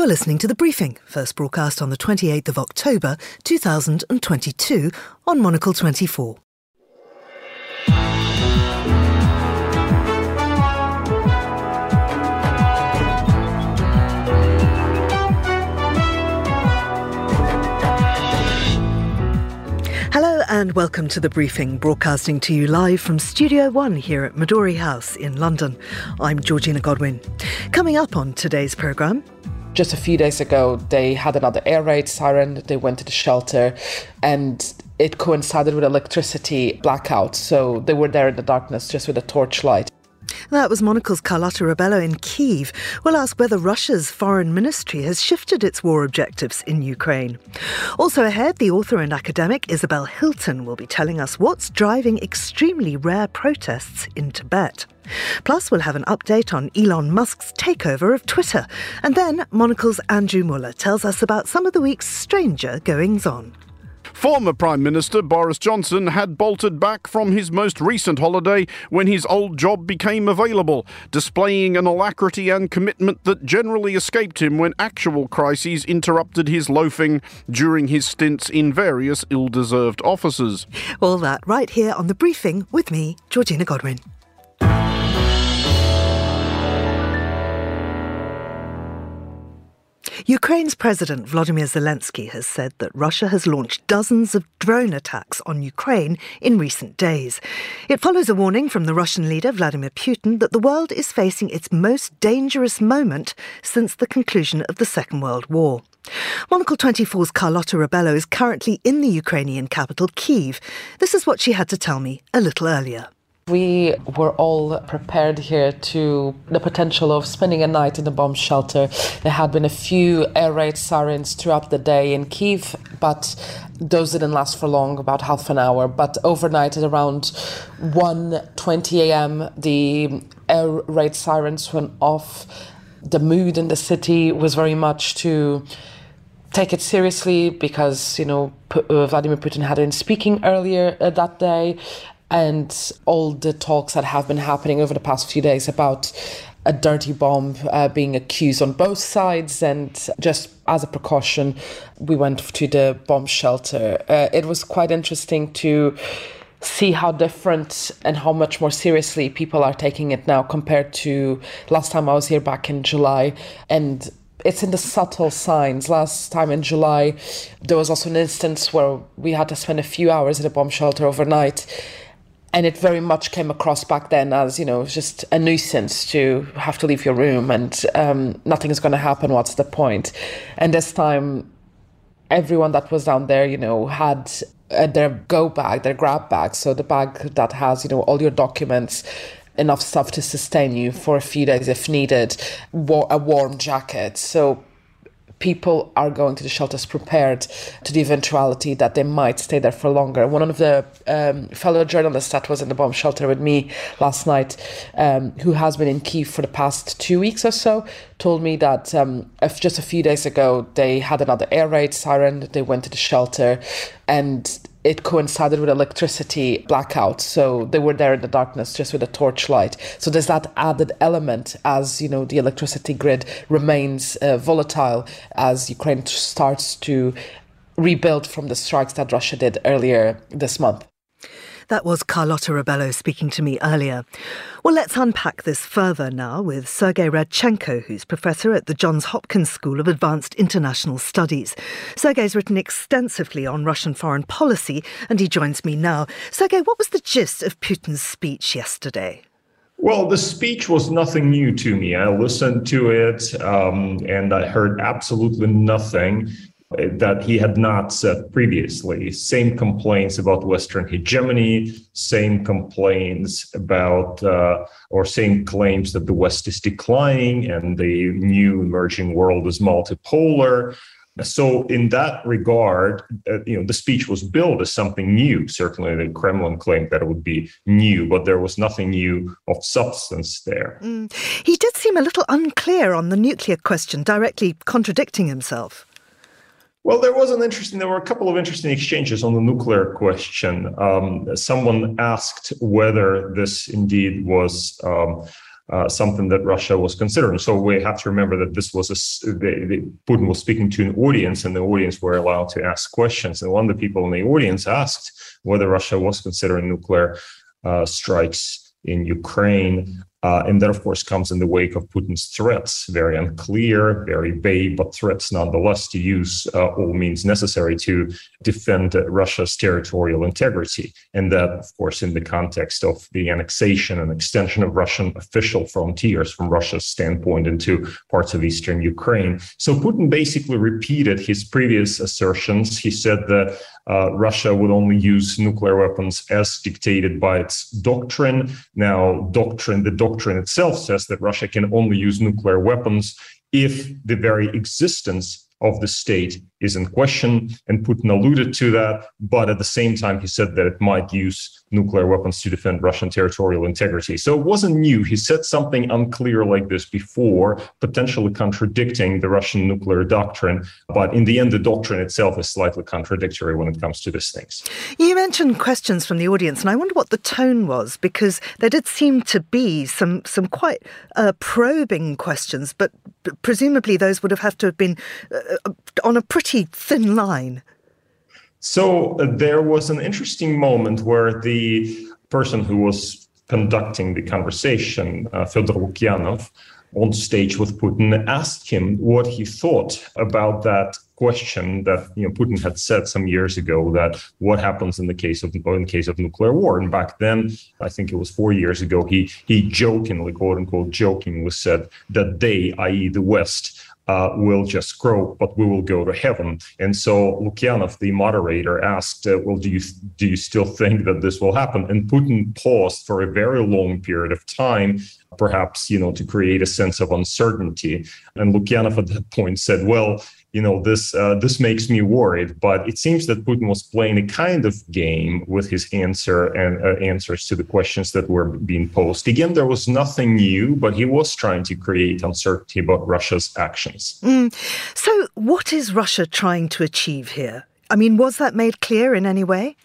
You're listening to The Briefing, first broadcast on the 28th of October 2022 on Monocle 24. Hello and welcome to the briefing, broadcasting to you live from Studio One here at Midori House in London. I'm Georgina Godwin. Coming up on today's programme, just a few days ago, they had another air raid siren. They went to the shelter and it coincided with electricity blackout. So they were there in the darkness just with a torchlight. That was Monocle's Carlotta Rebelo in Kiev. We'll ask whether Russia's foreign ministry has shifted its war objectives in Ukraine. Also ahead, the author and academic Isabel Hilton will be telling us what's driving extremely rare protests in Tibet. Plus, we'll have an update on Elon Musk's takeover of Twitter. And then Monocle's Andrew Mueller tells us about some of the week's stranger goings on. Former Prime Minister Boris Johnson had bolted back from his most recent holiday when his old job became available, displaying an alacrity and commitment that generally escaped him when actual crises interrupted his loafing during his stints in various ill deserved offices. All that right here on The Briefing with me, Georgina Godwin. Ukraine's President Vladimir Zelensky has said that Russia has launched dozens of drone attacks on Ukraine in recent days. It follows a warning from the Russian leader Vladimir Putin that the world is facing its most dangerous moment since the conclusion of the Second World War. Monocle 24's Carlotta Rebelo is currently in the Ukrainian capital, Kiev. This is what she had to tell me a little earlier. We were all prepared here to the potential of spending a night in a bomb shelter. There had been a few air raid sirens throughout the day in Kiev, but those didn't last for long, about half an hour. But overnight at around 1:20 a.m., the air raid sirens went off. The mood in the city was very much to take it seriously because you know P- uh, Vladimir Putin had been speaking earlier uh, that day, and all the talks that have been happening over the past few days about a dirty bomb uh, being accused on both sides. And just as a precaution, we went to the bomb shelter. Uh, it was quite interesting to see how different and how much more seriously people are taking it now compared to last time I was here back in July. And it's in the subtle signs. Last time in July, there was also an instance where we had to spend a few hours at a bomb shelter overnight and it very much came across back then as you know just a nuisance to have to leave your room and um, nothing is going to happen what's the point? And this time everyone that was down there you know had uh, their go bag their grab bag. So the bag that has you know all your documents enough stuff to sustain you for a few days if needed a warm jacket. So people are going to the shelters prepared to the eventuality that they might stay there for longer. One of the um, fellow journalists that was in the bomb shelter with me last night, um, who has been in Kiev for the past two weeks or so, told me that um, just a few days ago they had another air raid siren. They went to the shelter and it coincided with electricity blackout. So they were there in the darkness just with a torchlight. So there's that added element as you know the electricity grid remains uh, volatile as ukraine starts to rebuild from the strikes that russia did earlier this month that was Carlotta Rebelo speaking to me earlier. Well, let's unpack this further now with Sergei Radchenko, who's professor at the Johns Hopkins School of Advanced International Studies. Sergei's written extensively on Russian foreign policy, and he joins me now. Sergei, what was the gist of Putin's speech yesterday? Well, the speech was nothing new to me. I listened to it um, and I heard absolutely nothing that he had not said previously. Same complaints about Western hegemony, same complaints about, uh, or same claims that the West is declining and the new emerging world is multipolar. So, in that regard, uh, you know, the speech was billed as something new. Certainly, the Kremlin claimed that it would be new, but there was nothing new of substance there. Mm. He did seem a little unclear on the nuclear question, directly contradicting himself. Well, there was an interesting. There were a couple of interesting exchanges on the nuclear question. Um, someone asked whether this indeed was um, uh, something that Russia was considering. So we have to remember that this was a, Putin was speaking to an audience, and the audience were allowed to ask questions. And one of the people in the audience asked whether Russia was considering nuclear uh, strikes in Ukraine. Uh, and that, of course, comes in the wake of Putin's threats, very unclear, very vague, but threats nonetheless to use uh, all means necessary to defend Russia's territorial integrity. And that, of course, in the context of the annexation and extension of Russian official frontiers from Russia's standpoint into parts of eastern Ukraine. So Putin basically repeated his previous assertions. He said that uh, Russia would only use nuclear weapons as dictated by its doctrine. Now, doctrine, the doctrine itself says that Russia can only use nuclear weapons if the very existence of the state is in question. And Putin alluded to that. But at the same time, he said that it might use nuclear weapons to defend Russian territorial integrity. So it wasn't new. He said something unclear like this before, potentially contradicting the Russian nuclear doctrine. But in the end, the doctrine itself is slightly contradictory when it comes to these things. You mentioned questions from the audience, and I wonder what the tone was because there did seem to be some some quite uh, probing questions, but presumably those would have had to have been uh, on a pretty pretty thin line. So uh, there was an interesting moment where the person who was conducting the conversation, uh, Fyodor Lukyanov, on stage with Putin, asked him what he thought about that question that you know Putin had said some years ago that what happens in the case of in case of nuclear war. And back then, I think it was four years ago, he he jokingly, quote unquote, jokingly said that they, i.e., the West, uh, will just grow, but we will go to heaven. And so Lukyanov, the moderator, asked, uh, "Well, do you do you still think that this will happen?" And Putin paused for a very long period of time, perhaps you know to create a sense of uncertainty. And Lukyanov at that point said, "Well." You know this uh, this makes me worried but it seems that putin was playing a kind of game with his answer and uh, answers to the questions that were being posed. Again there was nothing new but he was trying to create uncertainty about russia's actions. Mm. so what is russia trying to achieve here? I mean was that made clear in any way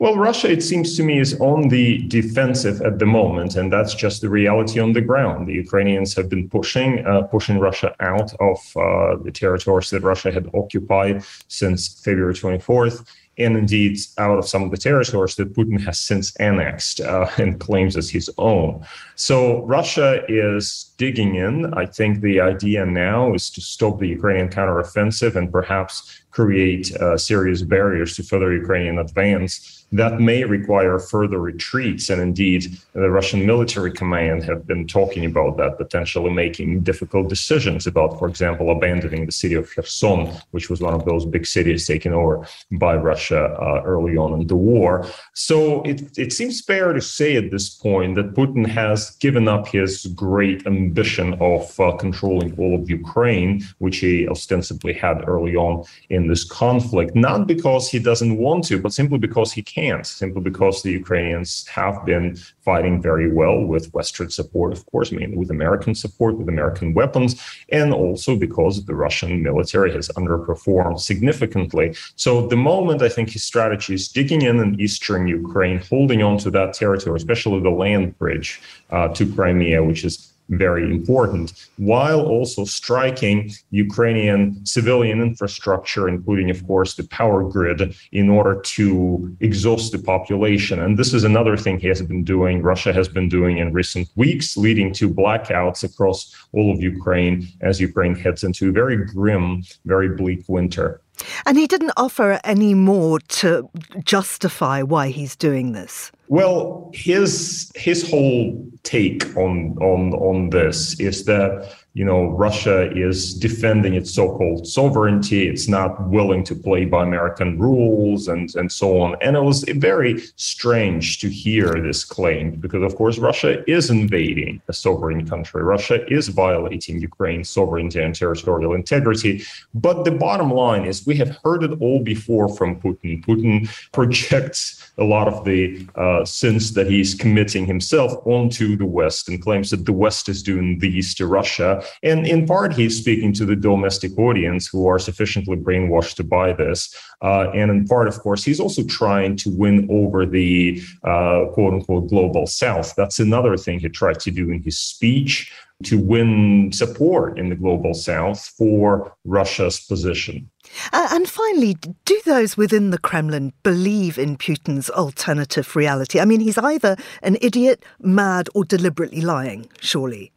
well, Russia, it seems to me, is on the defensive at the moment, and that's just the reality on the ground. The Ukrainians have been pushing, uh, pushing Russia out of uh, the territories that Russia had occupied since February 24th, and indeed out of some of the territories that Putin has since annexed uh, and claims as his own. So Russia is digging in. I think the idea now is to stop the Ukrainian counteroffensive and perhaps create uh, serious barriers to further Ukrainian advance that may require further retreats. And indeed, the Russian military command have been talking about that, potentially making difficult decisions about, for example, abandoning the city of Kherson, which was one of those big cities taken over by Russia uh, early on in the war. So it, it seems fair to say at this point that Putin has given up his great ambition of uh, controlling all of Ukraine, which he ostensibly had early on in this conflict, not because he doesn't want to, but simply because he can't can't, simply because the Ukrainians have been fighting very well with Western support, of course, mainly with American support, with American weapons, and also because the Russian military has underperformed significantly. So the moment I think his strategy is digging in in eastern Ukraine, holding on to that territory, especially the land bridge uh, to Crimea, which is very important, while also striking Ukrainian civilian infrastructure, including, of course, the power grid, in order to exhaust the population. And this is another thing he has been doing, Russia has been doing in recent weeks, leading to blackouts across all of Ukraine as Ukraine heads into a very grim, very bleak winter. And he didn't offer any more to justify why he's doing this. Well, his his whole take on on on this is that you know, Russia is defending its so-called sovereignty. It's not willing to play by American rules and, and so on. And it was very strange to hear this claim because, of course, Russia is invading a sovereign country. Russia is violating Ukraine's sovereignty and territorial integrity. But the bottom line is we have heard it all before from Putin. Putin projects a lot of the uh, sins that he's committing himself onto the West and claims that the West is doing these to Russia and in part, he's speaking to the domestic audience who are sufficiently brainwashed to buy this. Uh, and in part, of course, he's also trying to win over the uh, quote unquote global south. That's another thing he tried to do in his speech to win support in the global south for Russia's position. Uh, and finally, do those within the Kremlin believe in Putin's alternative reality? I mean, he's either an idiot, mad, or deliberately lying, surely.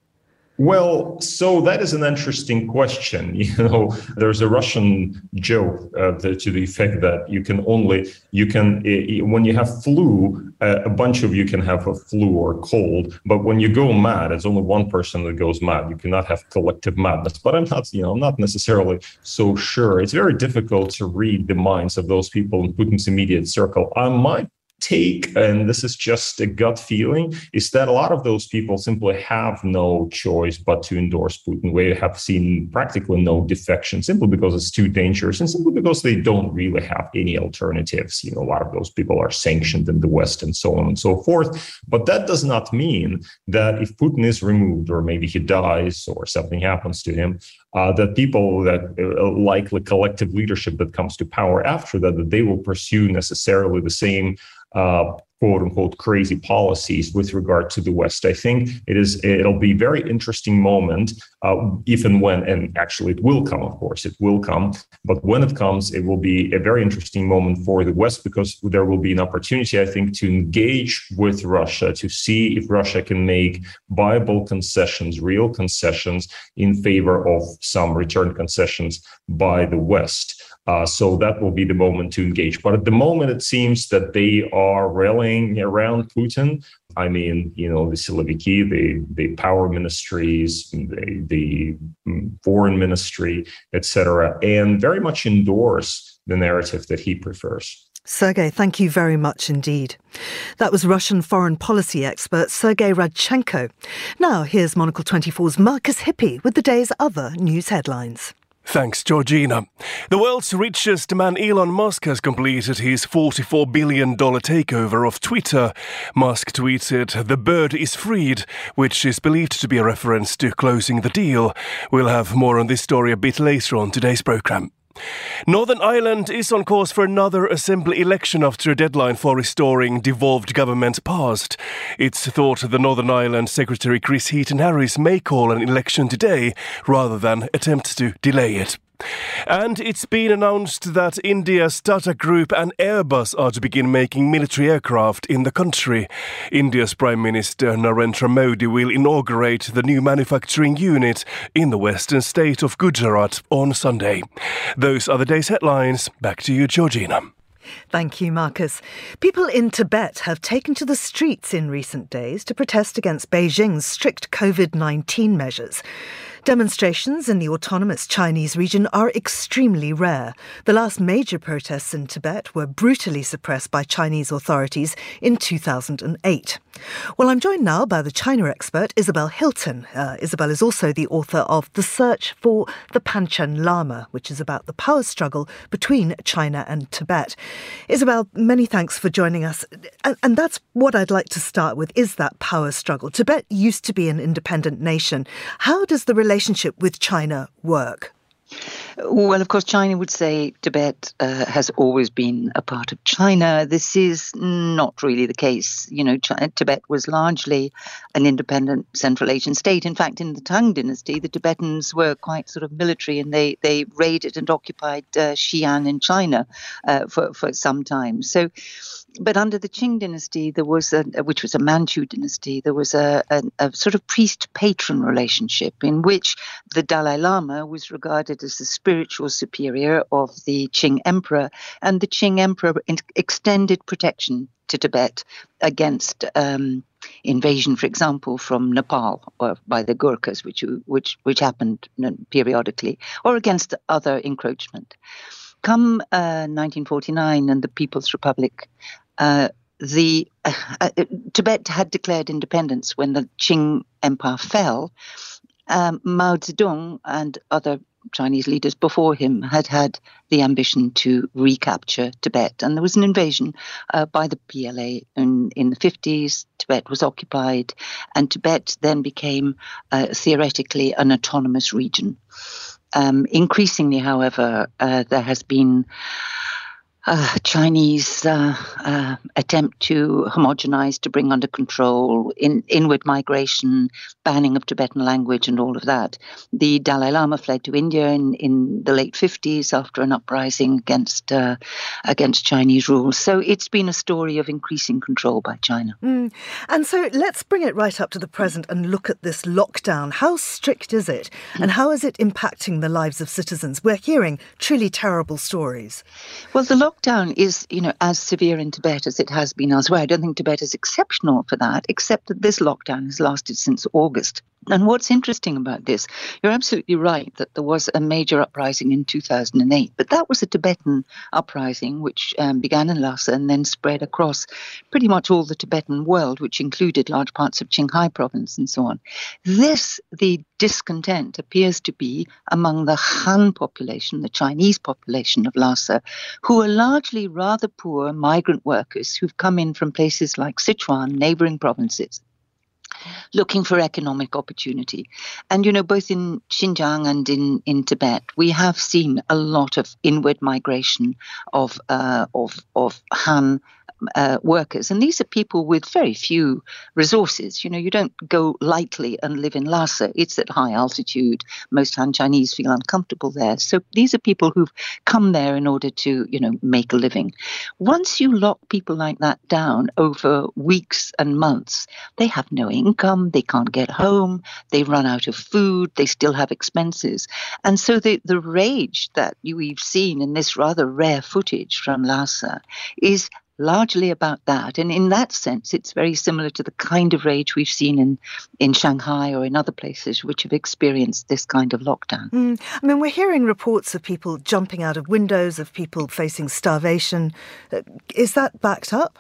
Well, so that is an interesting question. You know, there's a Russian joke uh, to the effect that you can only you can when you have flu, uh, a bunch of you can have a flu or cold, but when you go mad, it's only one person that goes mad. You cannot have collective madness. But I'm not, you know, I'm not necessarily so sure. It's very difficult to read the minds of those people in Putin's immediate circle. I might take, and this is just a gut feeling, is that a lot of those people simply have no choice but to endorse Putin. We have seen practically no defection simply because it's too dangerous and simply because they don't really have any alternatives. You know, a lot of those people are sanctioned in the West and so on and so forth. But that does not mean that if Putin is removed or maybe he dies or something happens to him, uh, that people that uh, like the collective leadership that comes to power after that, that they will pursue necessarily the same uh, quote unquote crazy policies with regard to the West. I think it is it'll be very interesting moment uh, if and when, and actually it will come, of course, it will come. But when it comes, it will be a very interesting moment for the West because there will be an opportunity, I think, to engage with Russia to see if Russia can make viable concessions, real concessions in favor of some return concessions by the West. Uh, so that will be the moment to engage. But at the moment, it seems that they are rallying around Putin. I mean, you know, the Siloviki, the the power ministries, the, the mm, foreign ministry, etc., and very much endorse the narrative that he prefers. Sergei, thank you very much indeed. That was Russian foreign policy expert Sergei Radchenko. Now, here's Monocle 24's Marcus Hippi with the day's other news headlines. Thanks, Georgina. The world's richest man, Elon Musk, has completed his $44 billion takeover of Twitter. Musk tweeted, The bird is freed, which is believed to be a reference to closing the deal. We'll have more on this story a bit later on today's programme. Northern Ireland is on course for another assembly election after a deadline for restoring devolved government passed. It's thought the Northern Ireland Secretary Chris Heaton Harris may call an election today rather than attempt to delay it. And it's been announced that India's Tata Group and Airbus are to begin making military aircraft in the country. India's Prime Minister Narendra Modi will inaugurate the new manufacturing unit in the western state of Gujarat on Sunday. Those are the day's headlines. Back to you, Georgina. Thank you, Marcus. People in Tibet have taken to the streets in recent days to protest against Beijing's strict COVID 19 measures. Demonstrations in the autonomous Chinese region are extremely rare. The last major protests in Tibet were brutally suppressed by Chinese authorities in 2008. Well, I'm joined now by the China expert Isabel Hilton. Uh, Isabel is also the author of The Search for the Panchen Lama, which is about the power struggle between China and Tibet. Isabel, many thanks for joining us. And, and that's what I'd like to start with is that power struggle. Tibet used to be an independent nation. How does the relationship with China work? Well, of course, China would say Tibet uh, has always been a part of China. This is not really the case. You know, China, Tibet was largely an independent Central Asian state. In fact, in the Tang dynasty, the Tibetans were quite sort of military and they, they raided and occupied uh, Xi'an in China uh, for, for some time. So, but under the Qing dynasty, there was a, which was a Manchu dynasty, there was a, a, a sort of priest-patron relationship in which the Dalai Lama was regarded as the spiritual superior of the Qing emperor, and the Qing emperor extended protection to Tibet against um, invasion, for example, from Nepal or by the Gurkhas, which which which happened periodically, or against other encroachment. Come uh, 1949 and the People's Republic uh, the uh, Tibet had declared independence when the Qing Empire fell. Um, Mao Zedong and other Chinese leaders before him had had the ambition to recapture Tibet. And there was an invasion uh, by the PLA in, in the 50s. Tibet was occupied, and Tibet then became uh, theoretically an autonomous region. Um, increasingly, however, uh, there has been uh, Chinese uh, uh, attempt to homogenize, to bring under control, in, inward migration, banning of Tibetan language, and all of that. The Dalai Lama fled to India in, in the late 50s after an uprising against uh, against Chinese rule. So it's been a story of increasing control by China. Mm. And so let's bring it right up to the present and look at this lockdown. How strict is it, and how is it impacting the lives of citizens? We're hearing truly terrible stories. Well, the lockdown is, you know, as severe in Tibet as it has been elsewhere. I don't think Tibet is exceptional for that, except that this lockdown has lasted since August. And what's interesting about this, you're absolutely right that there was a major uprising in 2008, but that was a Tibetan uprising which um, began in Lhasa and then spread across pretty much all the Tibetan world, which included large parts of Qinghai province and so on. This, the discontent, appears to be among the Han population, the Chinese population of Lhasa, who are largely rather poor migrant workers who've come in from places like Sichuan, neighboring provinces looking for economic opportunity. And, you know, both in Xinjiang and in, in Tibet, we have seen a lot of inward migration of, uh, of, of Han uh, workers. And these are people with very few resources. You know, you don't go lightly and live in Lhasa. It's at high altitude. Most Han Chinese feel uncomfortable there. So these are people who've come there in order to, you know, make a living. Once you lock people like that down over weeks and months, they have no income. They can't get home. They run out of food. They still have expenses. And so the, the rage that we've seen in this rather rare footage from Lhasa is largely about that. And in that sense, it's very similar to the kind of rage we've seen in, in Shanghai or in other places which have experienced this kind of lockdown. Mm. I mean, we're hearing reports of people jumping out of windows, of people facing starvation. Uh, is that backed up?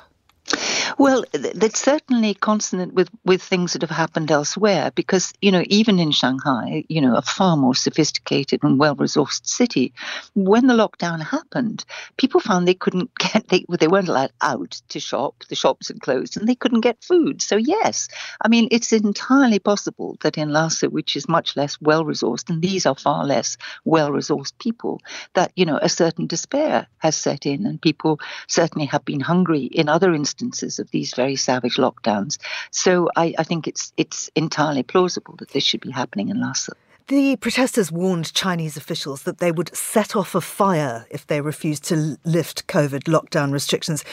Well, that's certainly consonant with, with things that have happened elsewhere because, you know, even in Shanghai, you know, a far more sophisticated and well resourced city, when the lockdown happened, people found they couldn't get, they, they weren't allowed out to shop, the shops had closed, and they couldn't get food. So, yes, I mean, it's entirely possible that in Lhasa, which is much less well resourced, and these are far less well resourced people, that, you know, a certain despair has set in, and people certainly have been hungry in other instances of these very savage lockdowns. So I, I think it's it's entirely plausible that this should be happening in Lhasa. The protesters warned Chinese officials that they would set off a fire if they refused to lift COVID lockdown restrictions.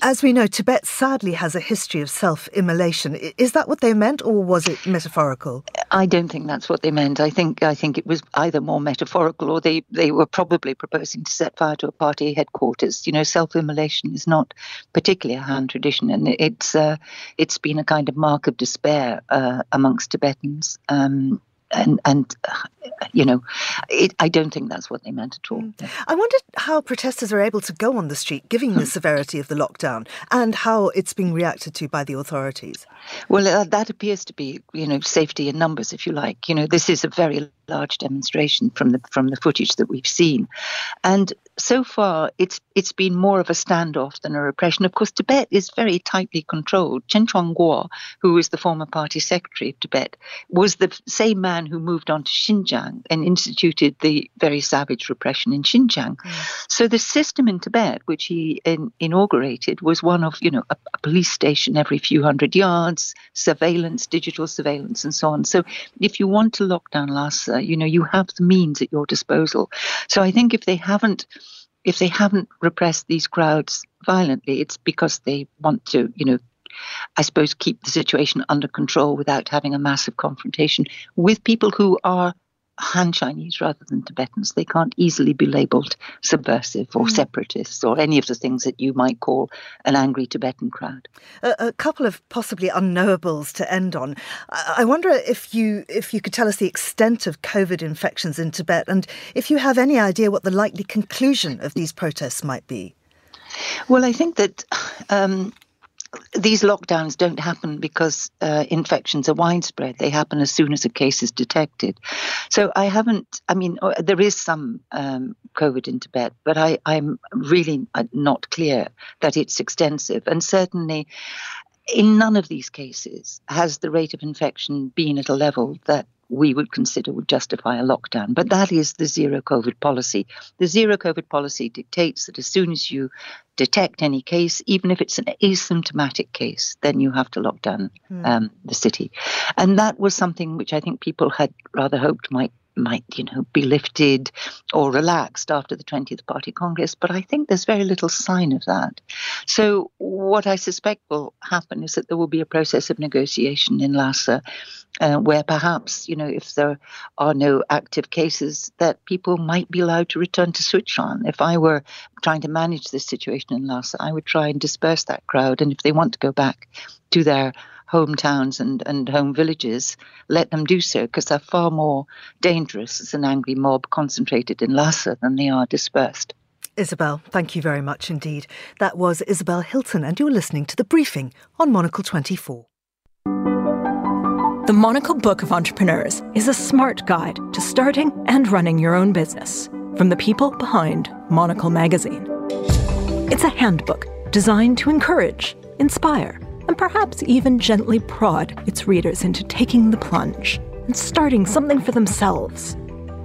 As we know, Tibet sadly has a history of self immolation. Is that what they meant, or was it metaphorical? I don't think that's what they meant. I think I think it was either more metaphorical, or they, they were probably proposing to set fire to a party headquarters. You know, self immolation is not particularly a Han tradition, and it's uh, it's been a kind of mark of despair uh, amongst Tibetans. Um, and and you know, it, I don't think that's what they meant at all. Mm. I wondered how protesters are able to go on the street, given the hmm. severity of the lockdown, and how it's being reacted to by the authorities. Well, uh, that appears to be, you know, safety in numbers, if you like. You know, this is a very large demonstration from the from the footage that we've seen, and so far it's it's been more of a standoff than a repression. Of course, Tibet is very tightly controlled. Chen Quanguo, who was the former party secretary of Tibet, was the same man who moved on to Xinjiang and instituted the very savage repression in Xinjiang. Mm. So the system in Tibet, which he in, inaugurated, was one of you know a, a police station every few hundred yards, surveillance, digital surveillance, and so on. So if you want to lock down Lhasa, you know you have the means at your disposal. So I think if they haven't if they haven't repressed these crowds violently, it's because they want to, you know, I suppose keep the situation under control without having a massive confrontation with people who are Han Chinese rather than Tibetans. They can't easily be labeled subversive or mm. separatists or any of the things that you might call an angry Tibetan crowd. A, a couple of possibly unknowables to end on. I, I wonder if you if you could tell us the extent of COVID infections in Tibet and if you have any idea what the likely conclusion of these protests might be. Well, I think that um, these lockdowns don't happen because uh, infections are widespread. They happen as soon as a case is detected. So I haven't, I mean, uh, there is some um, COVID in Tibet, but I, I'm really uh, not clear that it's extensive. And certainly, in none of these cases has the rate of infection been at a level that we would consider would justify a lockdown. But that is the zero COVID policy. The zero COVID policy dictates that as soon as you detect any case, even if it's an asymptomatic case, then you have to lock down hmm. um, the city. And that was something which I think people had rather hoped might might, you know, be lifted or relaxed after the 20th Party Congress, but I think there's very little sign of that. So what I suspect will happen is that there will be a process of negotiation in Lhasa uh, where perhaps, you know, if there are no active cases, that people might be allowed to return to Sichuan. If I were trying to manage this situation in Lhasa, I would try and disperse that crowd. And if they want to go back to their hometowns and, and home villages, let them do so because they're far more dangerous as an angry mob concentrated in Lhasa than they are dispersed. Isabel, thank you very much indeed. That was Isabel Hilton, and you're listening to the briefing on Monocle 24. The Monocle Book of Entrepreneurs is a smart guide to starting and running your own business from the people behind Monocle Magazine. It's a handbook designed to encourage, inspire, and perhaps even gently prod its readers into taking the plunge and starting something for themselves.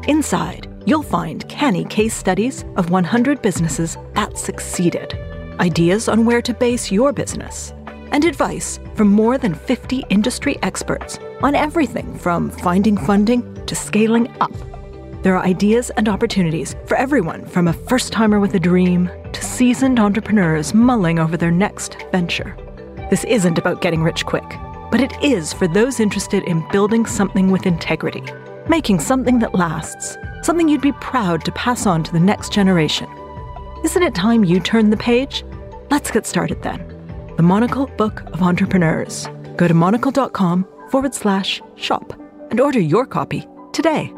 Inside, you'll find canny case studies of 100 businesses that succeeded, ideas on where to base your business, and advice from more than 50 industry experts on everything from finding funding to scaling up. There are ideas and opportunities for everyone from a first timer with a dream to seasoned entrepreneurs mulling over their next venture. This isn't about getting rich quick, but it is for those interested in building something with integrity, making something that lasts, something you'd be proud to pass on to the next generation. Isn't it time you turned the page? Let's get started then. The Monocle Book of Entrepreneurs. Go to monocle.com forward slash shop and order your copy today.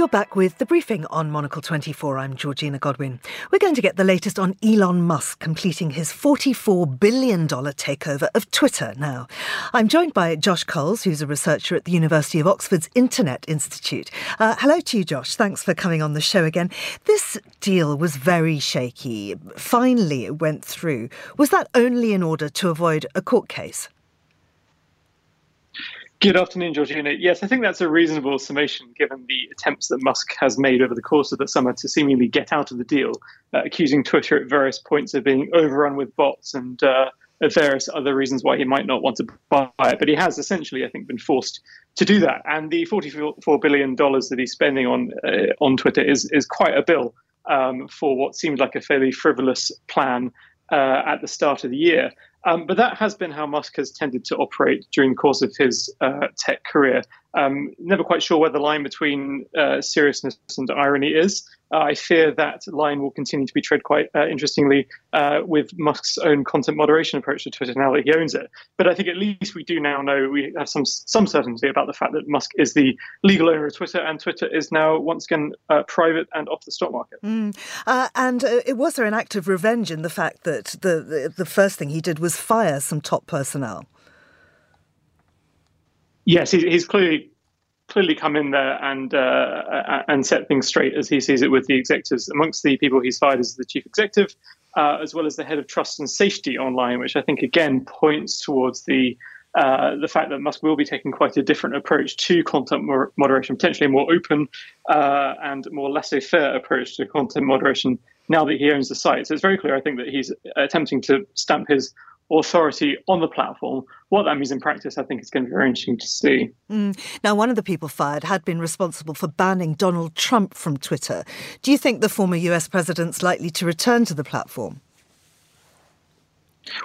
You're back with the briefing on Monocle 24. I'm Georgina Godwin. We're going to get the latest on Elon Musk completing his $44 billion takeover of Twitter now. I'm joined by Josh Cowls, who's a researcher at the University of Oxford's Internet Institute. Uh, hello to you, Josh. Thanks for coming on the show again. This deal was very shaky. Finally, it went through. Was that only in order to avoid a court case? Good afternoon, Georgina. Yes, I think that's a reasonable summation given the attempts that Musk has made over the course of the summer to seemingly get out of the deal, uh, accusing Twitter at various points of being overrun with bots and uh, various other reasons why he might not want to buy it. But he has essentially, I think, been forced to do that. And the $44 billion that he's spending on, uh, on Twitter is, is quite a bill um, for what seemed like a fairly frivolous plan uh, at the start of the year. Um, but that has been how Musk has tended to operate during the course of his uh, tech career. Um, never quite sure where the line between uh, seriousness and irony is. Uh, I fear that line will continue to be tread quite uh, interestingly uh, with Musk's own content moderation approach to Twitter now that he owns it. But I think at least we do now know we have some some certainty about the fact that Musk is the legal owner of Twitter, and Twitter is now once again uh, private and off the stock market. Mm. and it was there an act of revenge in the fact that the, the the first thing he did was fire some top personnel. Yes, he's clearly clearly come in there and uh, and set things straight as he sees it with the executives. Amongst the people he's fired is the chief executive, uh, as well as the head of trust and safety online, which I think again points towards the uh, the fact that Musk will be taking quite a different approach to content moderation, potentially a more open uh, and more laissez-faire approach to content moderation now that he owns the site. So it's very clear, I think, that he's attempting to stamp his authority on the platform. What that means in practice, I think, is going to be very interesting to see. Mm. Now, one of the people fired had been responsible for banning Donald Trump from Twitter. Do you think the former US president's likely to return to the platform?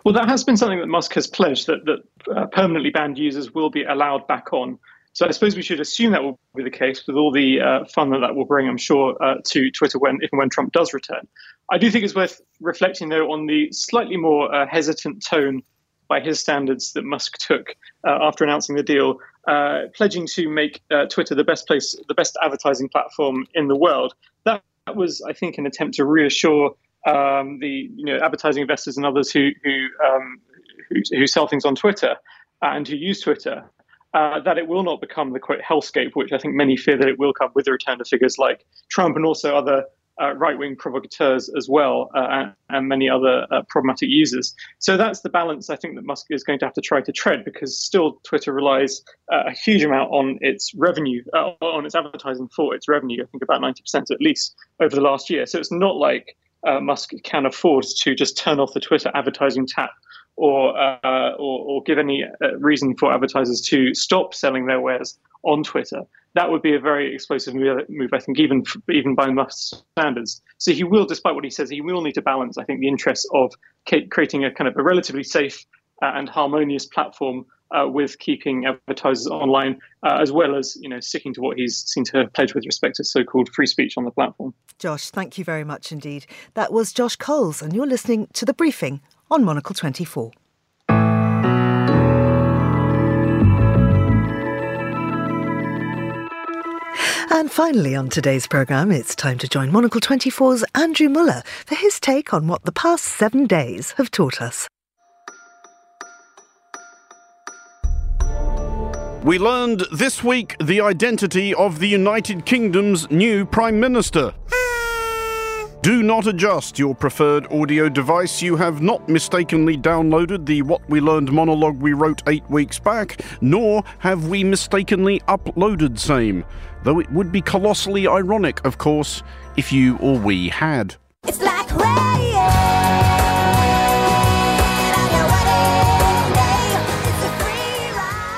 Well, that has been something that Musk has pledged that, that uh, permanently banned users will be allowed back on. So I suppose we should assume that will be the case with all the uh, fun that that will bring, I'm sure, uh, to Twitter when if and when Trump does return. I do think it's worth reflecting, though, on the slightly more uh, hesitant tone by his standards that Musk took uh, after announcing the deal, uh, pledging to make uh, Twitter the best place, the best advertising platform in the world. That that was, I think, an attempt to reassure um, the you know advertising investors and others who who, um, who, who sell things on Twitter and who use Twitter uh, that it will not become the quote hellscape, which I think many fear that it will come with the return of figures like Trump and also other uh, right-wing provocateurs as well, uh, and, and, many other uh, problematic users. So that's the balance I think that Musk is going to have to try to tread, because still Twitter relies uh, a huge amount on its revenue, uh, on its advertising for its revenue. I think about ninety percent at least over the last year. So it's not like uh, Musk can afford to just turn off the Twitter advertising tap or, uh, or, or give any uh, reason for advertisers to stop selling their wares on Twitter. That would be a very explosive move, I think, even even by Musk's standards. So he will, despite what he says, he will need to balance, I think, the interests of creating a kind of a relatively safe uh, and harmonious platform uh, with keeping advertisers online, uh, as well as you know sticking to what he's seen to pledge with respect to so-called free speech on the platform. Josh, thank you very much indeed. That was Josh Cowls, and you're listening to the briefing on Monocle 24. And finally, on today's programme, it's time to join Monocle 24's Andrew Mueller for his take on what the past seven days have taught us. We learned this week the identity of the United Kingdom's new Prime Minister. Do not adjust your preferred audio device. You have not mistakenly downloaded the What We Learned monologue we wrote eight weeks back, nor have we mistakenly uploaded same. Though it would be colossally ironic, of course, if you or we had. It's like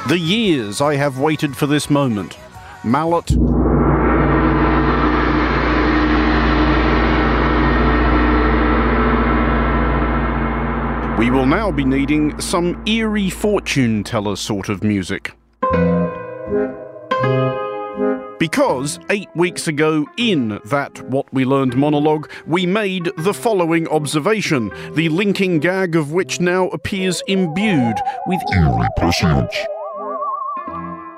The years I have waited for this moment. Mallet. We will now be needing some eerie fortune teller sort of music. Because eight weeks ago, in that What We Learned monologue, we made the following observation, the linking gag of which now appears imbued with eerie prescience.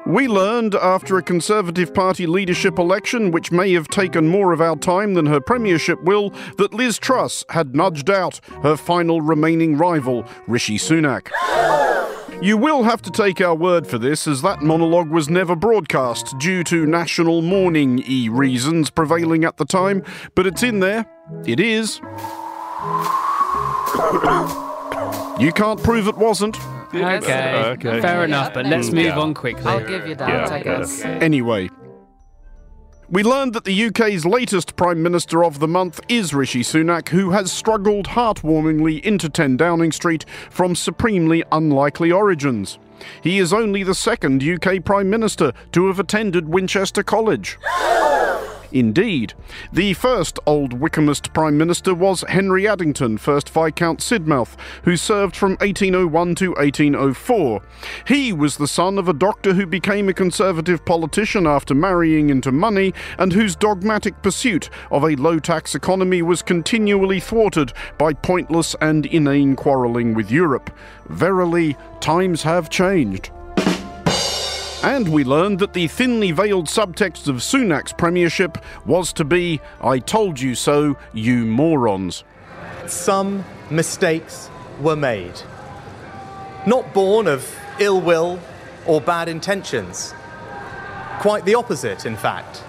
We learned after a Conservative Party leadership election, which may have taken more of our time than her premiership will, that Liz Truss had nudged out her final remaining rival, Rishi Sunak. You will have to take our word for this, as that monologue was never broadcast due to national mourning e reasons prevailing at the time, but it's in there. It is. You can't prove it wasn't. Okay. okay. Fair enough, but let's move yeah. on quickly. I'll give you that, yeah, I guess. Anyway. We learned that the UK's latest Prime Minister of the Month is Rishi Sunak, who has struggled heartwarmingly into 10 Downing Street from supremely unlikely origins. He is only the second UK Prime Minister to have attended Winchester College. Indeed. The first old Wykehamist Prime Minister was Henry Addington, 1st Viscount Sidmouth, who served from 1801 to 1804. He was the son of a doctor who became a Conservative politician after marrying into money and whose dogmatic pursuit of a low tax economy was continually thwarted by pointless and inane quarrelling with Europe. Verily, times have changed. And we learned that the thinly veiled subtext of Sunak's premiership was to be, I told you so, you morons. Some mistakes were made. Not born of ill will or bad intentions. Quite the opposite, in fact.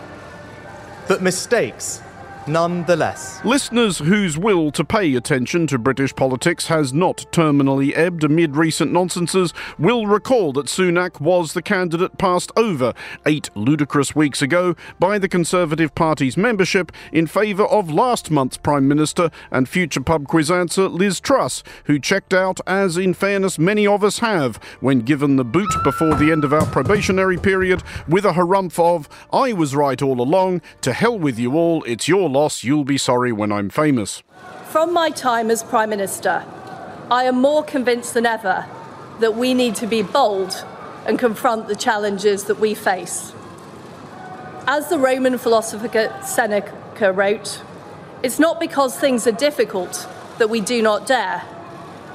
But mistakes nonetheless. Listeners whose will to pay attention to British politics has not terminally ebbed amid recent nonsenses will recall that Sunak was the candidate passed over eight ludicrous weeks ago by the Conservative Party's membership in favour of last month's Prime Minister and future pub quiz answer Liz Truss, who checked out, as in fairness many of us have, when given the boot before the end of our probationary period, with a harumph of, I was right all along, to hell with you all, it's your loss, you'll be sorry when I'm famous. From my time as Prime Minister, I am more convinced than ever that we need to be bold and confront the challenges that we face. As the Roman philosopher Seneca wrote, it's not because things are difficult that we do not dare,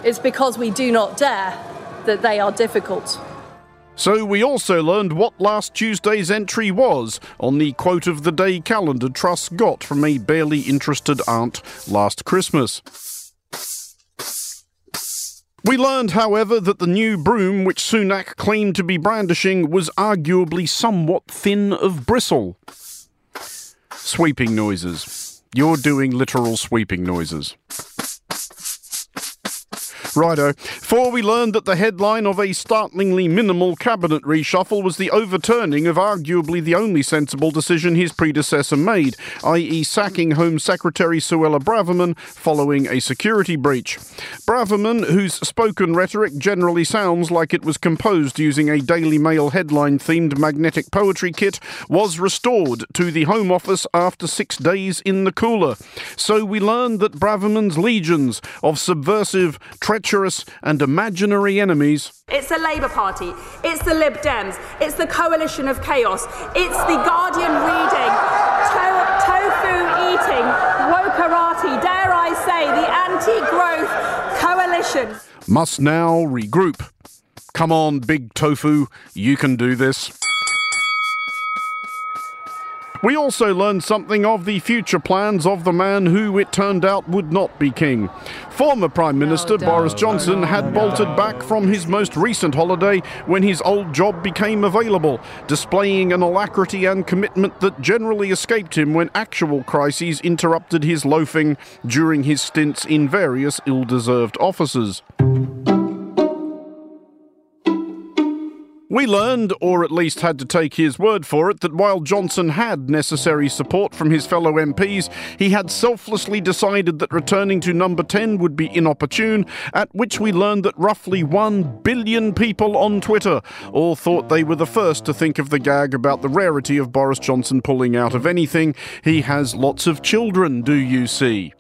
it's because we do not dare that they are difficult. So we also learned what last Tuesday's entry was on the quote of the day calendar Truss got from a barely interested aunt last Christmas. We learned, however, that the new broom which Sunak claimed to be brandishing was arguably somewhat thin of bristle. Sweeping noises. You're doing literal sweeping noises. Righto. For we learned that the headline of a startlingly minimal cabinet reshuffle was the overturning of arguably the only sensible decision his predecessor made, i.e., sacking Home Secretary Suella Braverman following a security breach. Braverman, whose spoken rhetoric generally sounds like it was composed using a Daily Mail headline themed magnetic poetry kit, was restored to the Home Office after six days in the cooler. So we learned that Braverman's legions of subversive, treacherous, treacherous and imaginary enemies. It's the Labour Party, it's the Lib Dems, it's the coalition of chaos, it's the Guardian reading, to- tofu eating, wokerati, dare I say, the anti growth coalition. Must now regroup. Come on, big tofu, you can do this. We also learned something of the future plans of the man who, it turned out, would not be king. Former Prime Minister no, Boris Johnson no, had bolted back from his most recent holiday when his old job became available, displaying an alacrity and commitment that generally escaped him when actual crises interrupted his loafing during his stints in various ill deserved offices. We learned, or at least had to take his word for it, that while Johnson had necessary support from his fellow MPs, he had selflessly decided that returning to number 10 would be inopportune, at which we learned that roughly 1 billion people on Twitter all thought they were the first to think of the gag about the rarity of Boris Johnson pulling out of anything. He has lots of children, do you see?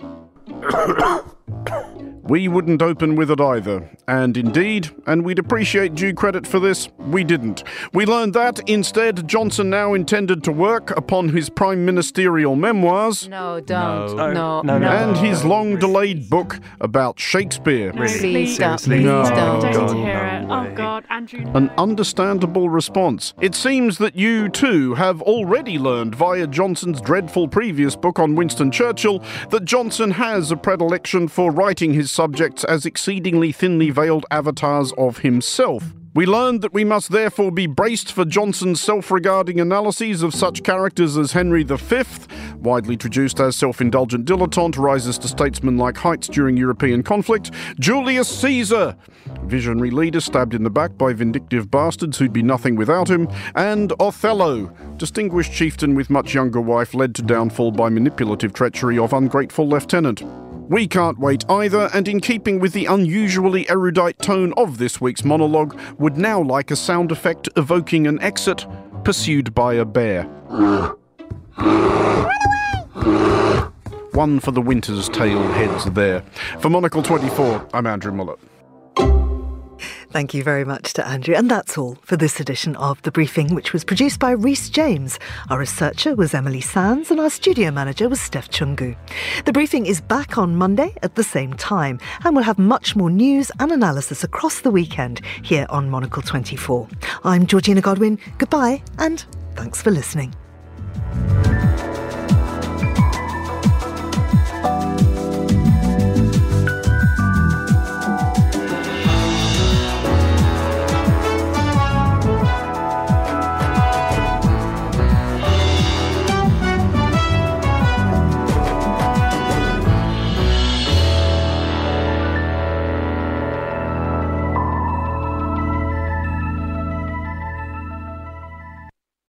We wouldn't open with it either. And indeed, and we'd appreciate due credit for this, we didn't. We learned that instead, Johnson now intended to work upon his prime ministerial memoirs. No, don't. No, no, no. no and his long delayed book about Shakespeare. No, please don't. Please no. don't. Don't hear it. Oh, God, Andrew. An understandable response. It seems that you, too, have already learned via Johnson's dreadful previous book on Winston Churchill that Johnson has a predilection for writing his subjects as exceedingly thinly veiled avatars of himself. We learned that we must therefore be braced for Johnson's self regarding analyses of such characters as Henry V, widely traduced as self indulgent dilettante, rises to statesmanlike heights during European conflict, Julius Caesar, visionary leader stabbed in the back by vindictive bastards who'd be nothing without him, and Othello, distinguished chieftain with much younger wife led to downfall by manipulative treachery of ungrateful lieutenant. We can't wait either, and in keeping with the unusually erudite tone of this week's monologue, would now like a sound effect evoking an exit pursued by a bear. One for the Winter's Tale heads there. For Monocle 24, I'm Andrew Mueller. Thank you very much to Andrew. And that's all for this edition of The Briefing, which was produced by Rhys James. Our researcher was Emily Sands, and our studio manager was Steph Chungu. The Briefing is back on Monday at the same time, and we'll have much more news and analysis across the weekend here on Monocle 24. I'm Georgina Godwin. Goodbye, and thanks for listening.